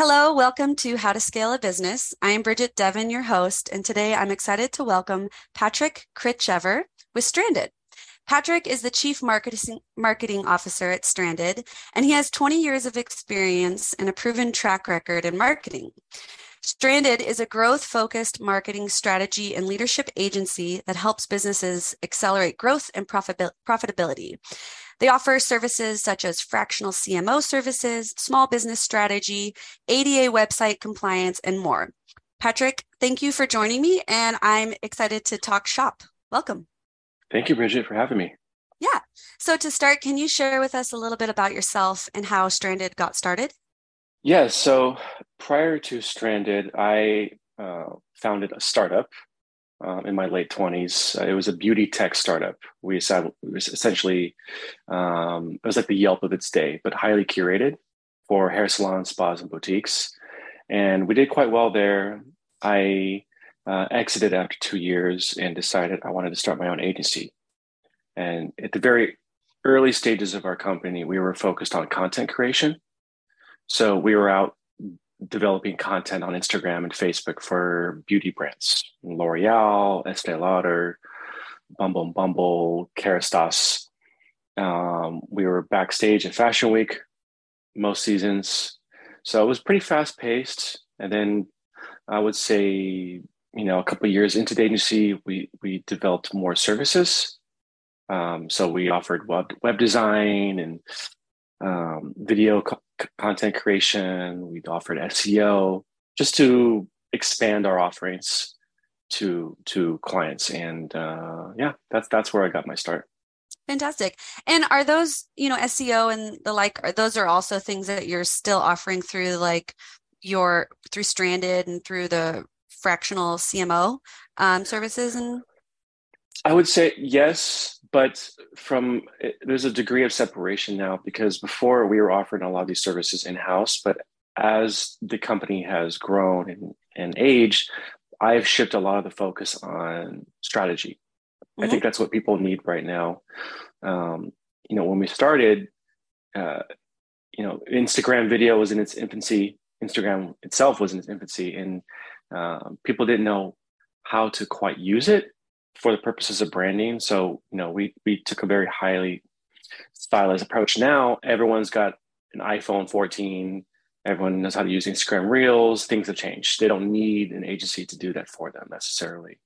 Hello, welcome to How to Scale a Business. I am Bridget Devon, your host, and today I'm excited to welcome Patrick Kritchever with Stranded. Patrick is the Chief Marketing, Marketing Officer at Stranded, and he has 20 years of experience and a proven track record in marketing. Stranded is a growth focused marketing strategy and leadership agency that helps businesses accelerate growth and profitability. They offer services such as fractional CMO services, small business strategy, ADA website compliance, and more. Patrick, thank you for joining me, and I'm excited to talk shop. Welcome. Thank you, Bridget, for having me. Yeah. So, to start, can you share with us a little bit about yourself and how Stranded got started? Yeah. So, prior to Stranded, I uh, founded a startup um, in my late 20s. It was a beauty tech startup. We essentially, um, it was like the Yelp of its day, but highly curated for hair salons, spas, and boutiques. And we did quite well there. I uh, exited after two years and decided I wanted to start my own agency. And at the very early stages of our company, we were focused on content creation. So we were out developing content on Instagram and Facebook for beauty brands, L'Oreal, Estee Lauder, Bumble and Bumble, Kerastase. Um, we were backstage at Fashion Week most seasons, so it was pretty fast paced. And then I would say, you know, a couple years into the agency, we we developed more services. Um, so we offered web web design and um, video content creation. We've offered SEO just to expand our offerings to to clients. And uh, yeah, that's that's where I got my start. Fantastic. And are those, you know, SEO and the like, are those are also things that you're still offering through like your through Stranded and through the fractional CMO um, services and I would say yes but from there's a degree of separation now because before we were offering a lot of these services in house, but as the company has grown and, and aged, I've shifted a lot of the focus on strategy. Mm-hmm. I think that's what people need right now. Um, you know, when we started, uh, you know, Instagram video was in its infancy. Instagram itself was in its infancy, and uh, people didn't know how to quite use it for the purposes of branding. So, you know, we we took a very highly stylized approach. Now everyone's got an iPhone 14. Everyone knows how to use Instagram Reels. Things have changed. They don't need an agency to do that for them necessarily.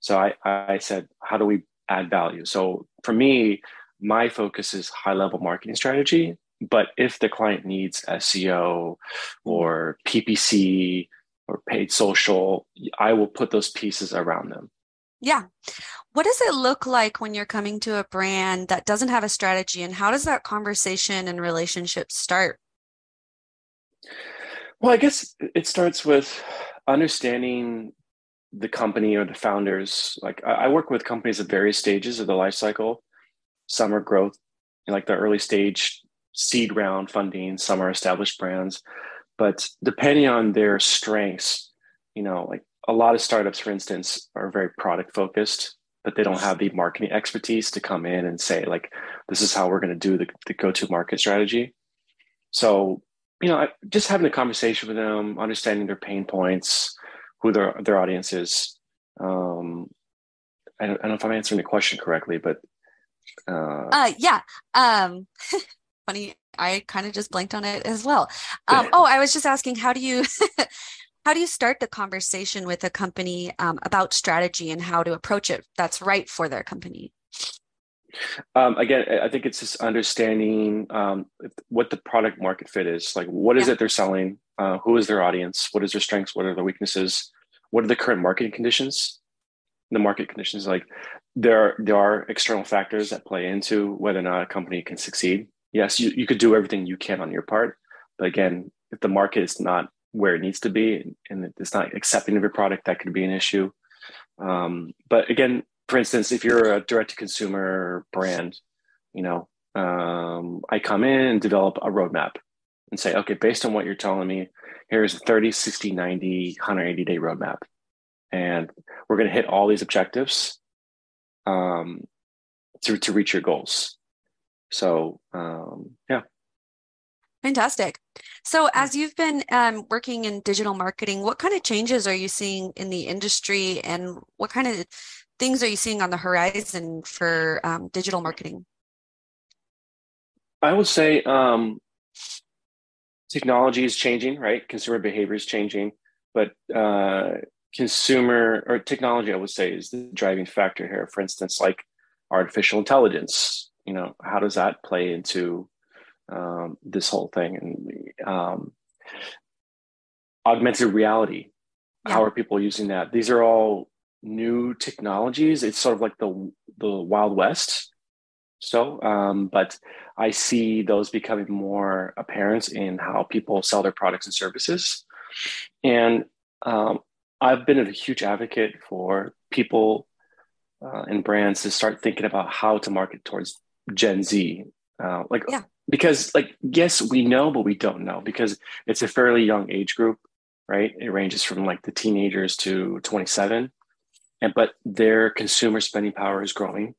So I, I said, how do we add value? So for me, my focus is high level marketing strategy. But if the client needs SEO or PPC or paid social, I will put those pieces around them. Yeah. What does it look like when you're coming to a brand that doesn't have a strategy and how does that conversation and relationship start? Well, I guess it starts with understanding the company or the founders. Like I work with companies at various stages of the life cycle. Some are growth, like the early stage seed round funding, some are established brands. But depending on their strengths, you know, like a lot of startups, for instance, are very product focused, but they don't have the marketing expertise to come in and say, like, this is how we're going to do the, the go to market strategy. So, you know, just having a conversation with them, understanding their pain points, who their, their audience is. Um, I don't, I don't know if I'm answering the question correctly, but. Uh, uh yeah. Um, funny. I kind of just blanked on it as well. Um, oh, I was just asking, how do you how do you start the conversation with a company um, about strategy and how to approach it that's right for their company? Um, again i think it's just understanding um, what the product market fit is. Like what is yeah. it they're selling? Uh, who is their audience? What is their strengths? What are their weaknesses? What are the current marketing conditions? The market conditions like there are, there are external factors that play into whether or not a company can succeed. Yes you, you could do everything you can on your part but again if the market is not where it needs to be and it's not accepting of your product that could be an issue. Um, but again for instance if you're a direct to consumer brand you know um, i come in and develop a roadmap and say okay based on what you're telling me here's a 30 60 90 180 day roadmap and we're going to hit all these objectives um, to, to reach your goals. So um, yeah Fantastic. So, as you've been um, working in digital marketing, what kind of changes are you seeing in the industry, and what kind of things are you seeing on the horizon for um, digital marketing? I would say um, technology is changing, right? Consumer behavior is changing, but uh, consumer or technology, I would say, is the driving factor here. For instance, like artificial intelligence. You know, how does that play into um, this whole thing? And um, augmented reality. Yeah. How are people using that? These are all new technologies. It's sort of like the the Wild West. So, um, but I see those becoming more apparent in how people sell their products and services. And um, I've been a huge advocate for people uh, and brands to start thinking about how to market towards Gen Z. Uh, like, yeah. Because like, yes, we know, but we don't know because it's a fairly young age group, right? It ranges from like the teenagers to 27 and, but their consumer spending power is growing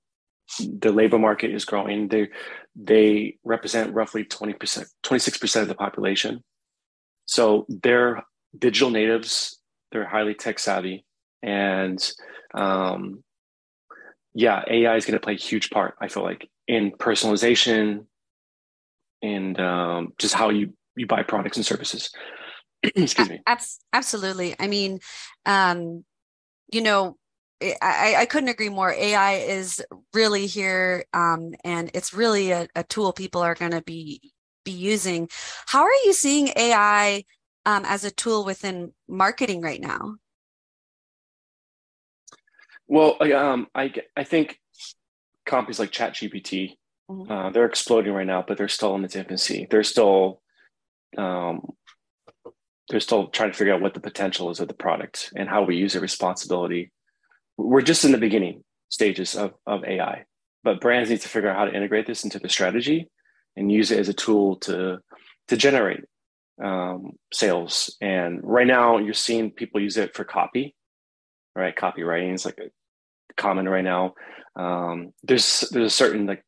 the labor market is growing. They they represent roughly 20%, 26% of the population. So they're digital natives, they're highly tech savvy. And um, yeah, AI is going to play a huge part, I feel like, in personalization and um, just how you, you buy products and services. Excuse me. Absolutely. I mean, um, you know, I, I couldn't agree more. AI is really here, um, and it's really a, a tool people are going to be be using. How are you seeing AI um, as a tool within marketing right now? Well, um, I I think companies like ChatGPT, mm-hmm. uh, they're exploding right now, but they're still in its infancy. They're still um, they're still trying to figure out what the potential is of the product and how we use it responsibility we're just in the beginning stages of, of AI, but brands need to figure out how to integrate this into the strategy and use it as a tool to to generate um, sales. And right now, you're seeing people use it for copy, right? Copywriting is like a common right now. Um, there's there's a certain like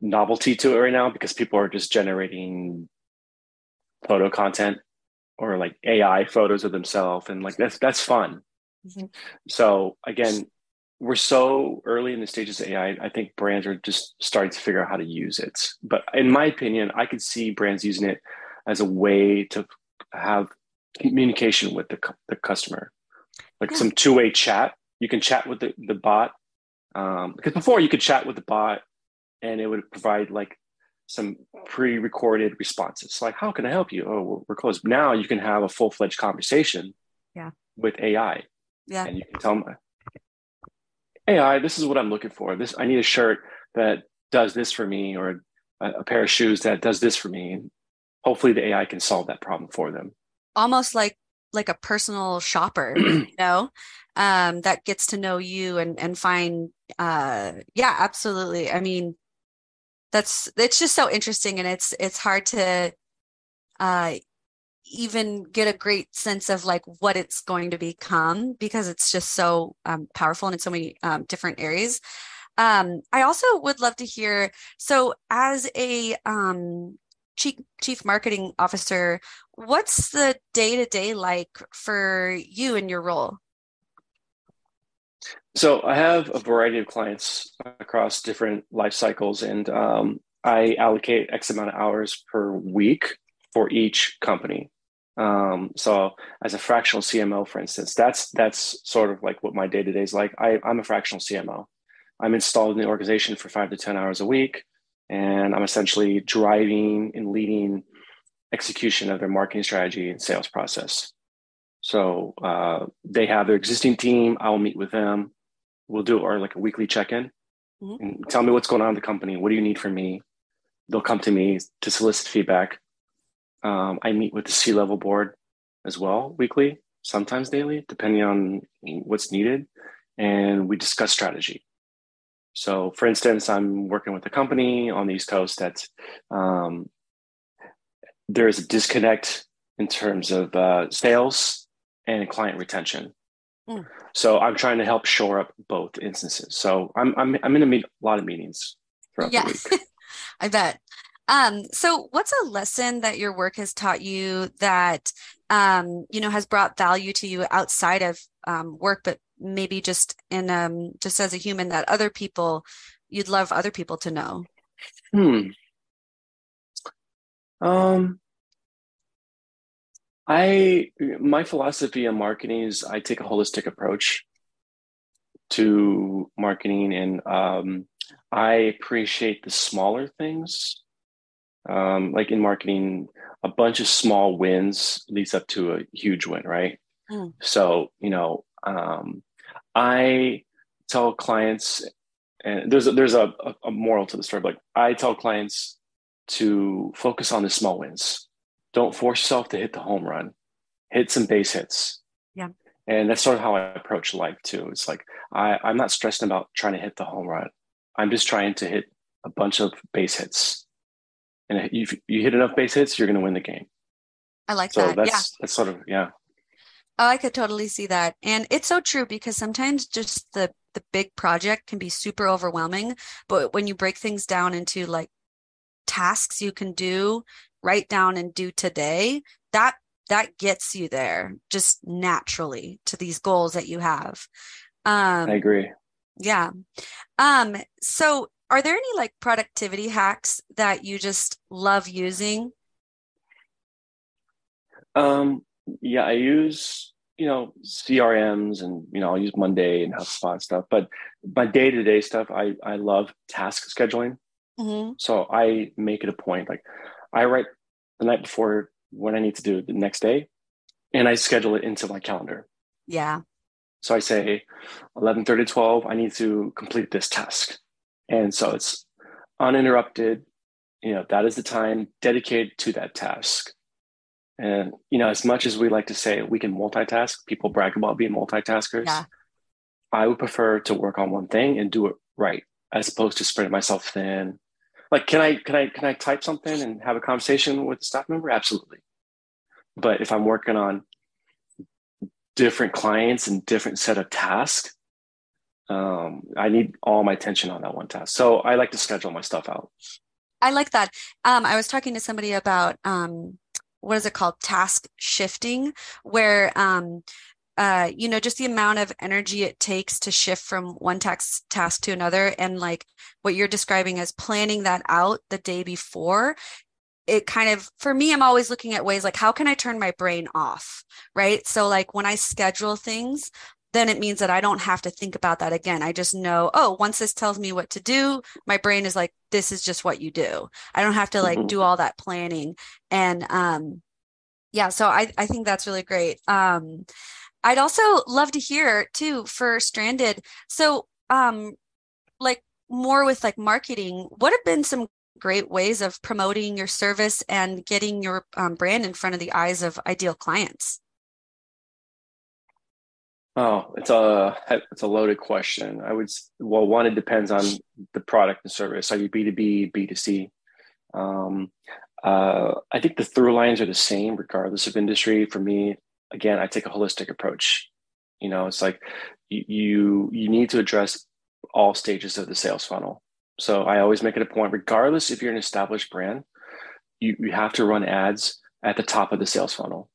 novelty to it right now because people are just generating photo content or like AI photos of themselves, and like that's that's fun. Mm-hmm. So again, we're so early in the stages of AI. I think brands are just starting to figure out how to use it. But in my opinion, I could see brands using it as a way to have communication with the, the customer, like yeah. some two way chat. You can chat with the, the bot. Um, because before you could chat with the bot and it would provide like some pre-recorded responses like how can i help you oh we're, closed now you can have a full-fledged conversation yeah. with ai yeah. And you can tell them, AI, this is what I'm looking for. This I need a shirt that does this for me, or a, a pair of shoes that does this for me. And hopefully the AI can solve that problem for them. Almost like like a personal shopper, you know, um, that gets to know you and and find uh yeah, absolutely. I mean, that's it's just so interesting and it's it's hard to uh even get a great sense of like what it's going to become because it's just so um, powerful and in so many um, different areas. Um, I also would love to hear. So, as a um, chief chief marketing officer, what's the day to day like for you in your role? So, I have a variety of clients across different life cycles, and um, I allocate X amount of hours per week for each company. Um, so as a fractional CMO, for instance, that's that's sort of like what my day to day is like. I, I'm a fractional CMO. I'm installed in the organization for five to ten hours a week, and I'm essentially driving and leading execution of their marketing strategy and sales process. So uh, they have their existing team. I will meet with them. We'll do or like a weekly check in. Mm-hmm. And tell me what's going on in the company. What do you need from me? They'll come to me to solicit feedback um, I meet with the C level board as well weekly, sometimes daily, depending on what's needed. And we discuss strategy. So, for instance, I'm working with a company on the East Coast that um, there is a disconnect in terms of uh, sales and client retention. Mm. So, I'm trying to help shore up both instances. So, I'm I'm I'm in a, meet, a lot of meetings throughout yeah. the week. I bet. Um, so what's a lesson that your work has taught you that um, you know has brought value to you outside of um, work, but maybe just in um, just as a human that other people you'd love other people to know? Hmm. Um, I my philosophy on marketing is I take a holistic approach to marketing, and um, I appreciate the smaller things um, like in marketing, a bunch of small wins leads up to a huge win, right? Mm. So, you know, um, I tell clients, and there's a, there's a, a moral to the story, but like I tell clients to focus on the small wins. Don't force yourself to hit the home run. Hit some base hits. Yeah. And that's sort of how I approach life too. It's like I, I'm not stressing about trying to hit the home run. I'm just trying to hit a bunch of base hits and if you hit enough base hits, you're going to win the game. I like so that. That's, yeah. that's sort of, yeah. Oh, I could totally see that. And it's so true because sometimes just the the big project can be super overwhelming, but when you break things down into like tasks you can do, write down and do today, that that gets you there just naturally to these goals that you have. Um I agree. Yeah. Um so are there any like productivity hacks that you just love using? Um, yeah, I use, you know, CRMs and, you know, I'll use Monday and HubSpot stuff, but my day to day stuff, I, I love task scheduling. Mm-hmm. So I make it a point. Like I write the night before what I need to do the next day and I schedule it into my calendar. Yeah. So I say 11 30 12, I need to complete this task. And so it's uninterrupted. You know, that is the time dedicated to that task. And, you know, as much as we like to say we can multitask, people brag about being multitaskers. Yeah. I would prefer to work on one thing and do it right as opposed to spreading myself thin. Like, can I can I can I type something and have a conversation with a staff member? Absolutely. But if I'm working on different clients and different set of tasks, um, I need all my attention on that one task. So I like to schedule my stuff out. I like that. Um, I was talking to somebody about um, what is it called? Task shifting, where um, uh, you know, just the amount of energy it takes to shift from one task task to another, and like what you're describing as planning that out the day before. It kind of, for me, I'm always looking at ways like how can I turn my brain off, right? So, like when I schedule things, then it means that I don't have to think about that again. I just know, oh, once this tells me what to do, my brain is like, this is just what you do. I don't have to like mm-hmm. do all that planning. And um, yeah, so I, I think that's really great. Um, I'd also love to hear too for Stranded. So um, like more with like marketing, what have been some great ways of promoting your service and getting your um, brand in front of the eyes of ideal clients? Oh, it's a it's a loaded question. I would well, one, it depends on the product and service. Are you B two B, B two C? Um, uh, I think the through lines are the same regardless of industry. For me, again, I take a holistic approach. You know, it's like you you need to address all stages of the sales funnel. So I always make it a point, regardless if you're an established brand, you, you have to run ads at the top of the sales funnel,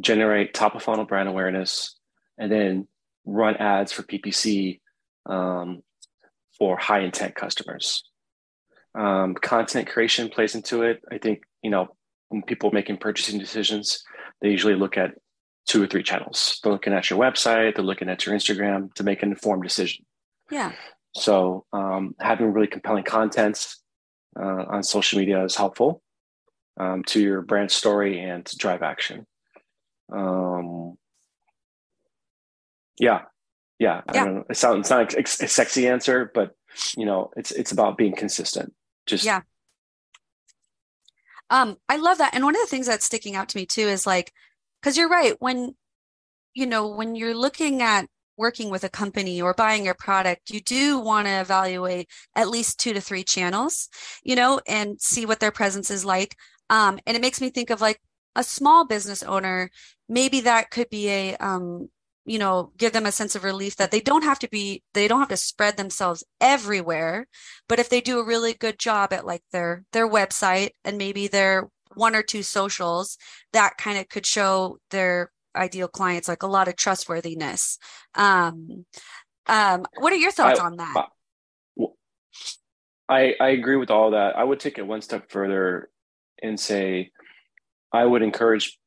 generate top of funnel brand awareness, and then run ads for PPC um, for high intent customers. Um, content creation plays into it. I think, you know, when people making purchasing decisions, they usually look at two or three channels. They're looking at your website, they're looking at your Instagram to make an informed decision. Yeah. So um, having really compelling content uh, on social media is helpful um, to your brand story and to drive action. Um, yeah, yeah. I don't know. It sounds it's not a, a sexy answer, but you know, it's it's about being consistent. Just yeah. Um, I love that. And one of the things that's sticking out to me too is like, because you're right, when you know, when you're looking at working with a company or buying a product, you do want to evaluate at least two to three channels, you know, and see what their presence is like. Um, and it makes me think of like a small business owner, maybe that could be a um, you know give them a sense of relief that they don't have to be they don't have to spread themselves everywhere but if they do a really good job at like their their website and maybe their one or two socials that kind of could show their ideal clients like a lot of trustworthiness um um what are your thoughts I, on that I, I agree with all that. I would take it one step further and say I would encourage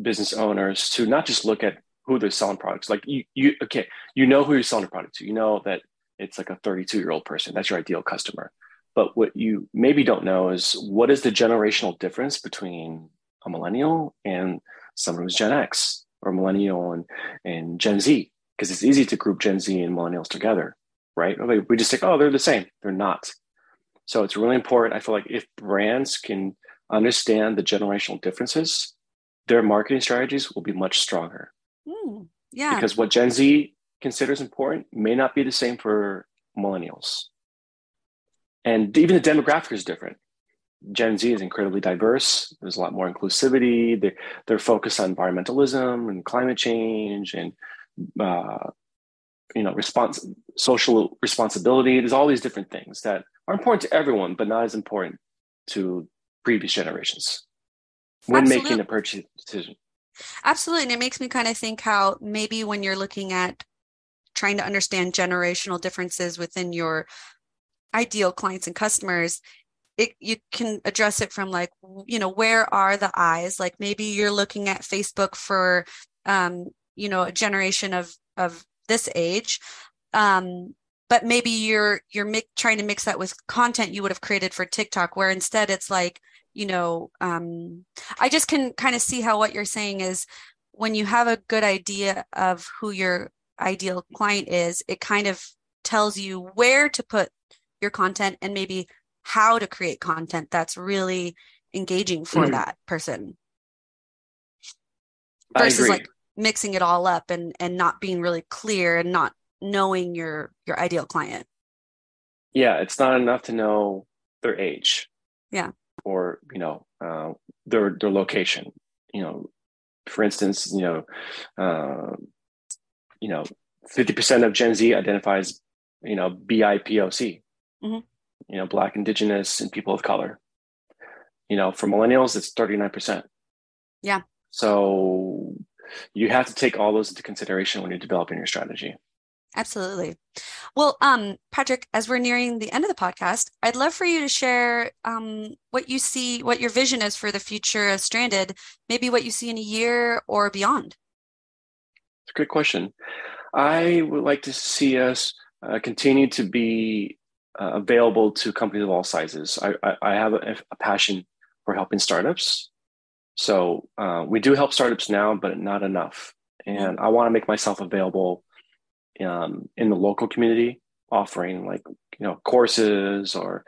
business owners to not just look at who they're selling products. Like you, you okay, you know who you're selling a product to. You know that it's like a 32 year old person. That's your ideal customer. But what you maybe don't know is what is the generational difference between a millennial and someone who's Gen X or millennial and, and Gen Z? Because it's easy to group Gen Z and millennials together right? We just think, oh, they're the same. They're not. So it's really important. I feel like if brands can understand the generational differences, their marketing strategies will be much stronger. Mm, yeah. Because what Gen Z considers important may not be the same for millennials. And even the demographic is different. Gen Z is incredibly diverse. There's a lot more inclusivity. They, they're focused on environmentalism and climate change and uh, you know response social responsibility there's all these different things that are important to everyone but not as important to previous generations when Absolutely. making a purchase decision Absolutely. And it makes me kind of think how maybe when you're looking at trying to understand generational differences within your ideal clients and customers, it, you can address it from like, you know, where are the eyes? Like maybe you're looking at Facebook for, um, you know, a generation of, of this age um, but maybe you're you're mi- trying to mix that with content you would have created for tiktok where instead it's like you know um, i just can kind of see how what you're saying is when you have a good idea of who your ideal client is it kind of tells you where to put your content and maybe how to create content that's really engaging for mm. that person. Versus like mixing it all up and and not being really clear and not knowing your your ideal client. Yeah it's not enough to know their age. Yeah. Or you know uh, their their location. You know for instance you know uh, you know 50% of gen z identifies you know bipoc mm-hmm. you know black indigenous and people of color you know for millennials it's 39% yeah so you have to take all those into consideration when you're developing your strategy. Absolutely. Well, um, Patrick, as we're nearing the end of the podcast, I'd love for you to share um, what you see, what your vision is for the future of Stranded, maybe what you see in a year or beyond. It's a good question. I would like to see us uh, continue to be uh, available to companies of all sizes. I, I, I have a, a passion for helping startups so uh, we do help startups now, but not enough. And I want to make myself available um, in the local community, offering like you know courses or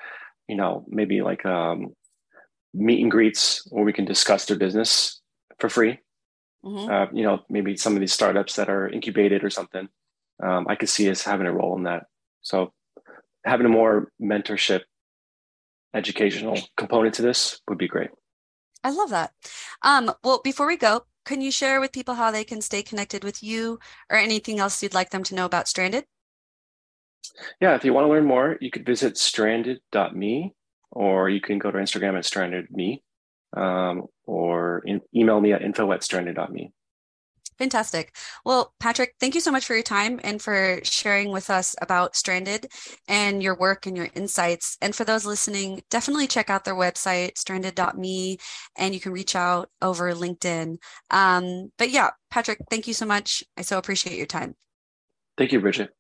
you know maybe like um, meet and greets where we can discuss their business for free. Mm-hmm. Uh, you know, maybe some of these startups that are incubated or something. Um, I could see us having a role in that. So having a more mentorship, educational component to this would be great. I love that. Um, well, before we go, can you share with people how they can stay connected with you or anything else you'd like them to know about Stranded? Yeah, if you want to learn more, you could visit stranded.me or you can go to Instagram at strandedme um, or in, email me at info at stranded.me. Fantastic. Well, Patrick, thank you so much for your time and for sharing with us about Stranded and your work and your insights. And for those listening, definitely check out their website, stranded.me, and you can reach out over LinkedIn. Um, but yeah, Patrick, thank you so much. I so appreciate your time. Thank you, Bridget.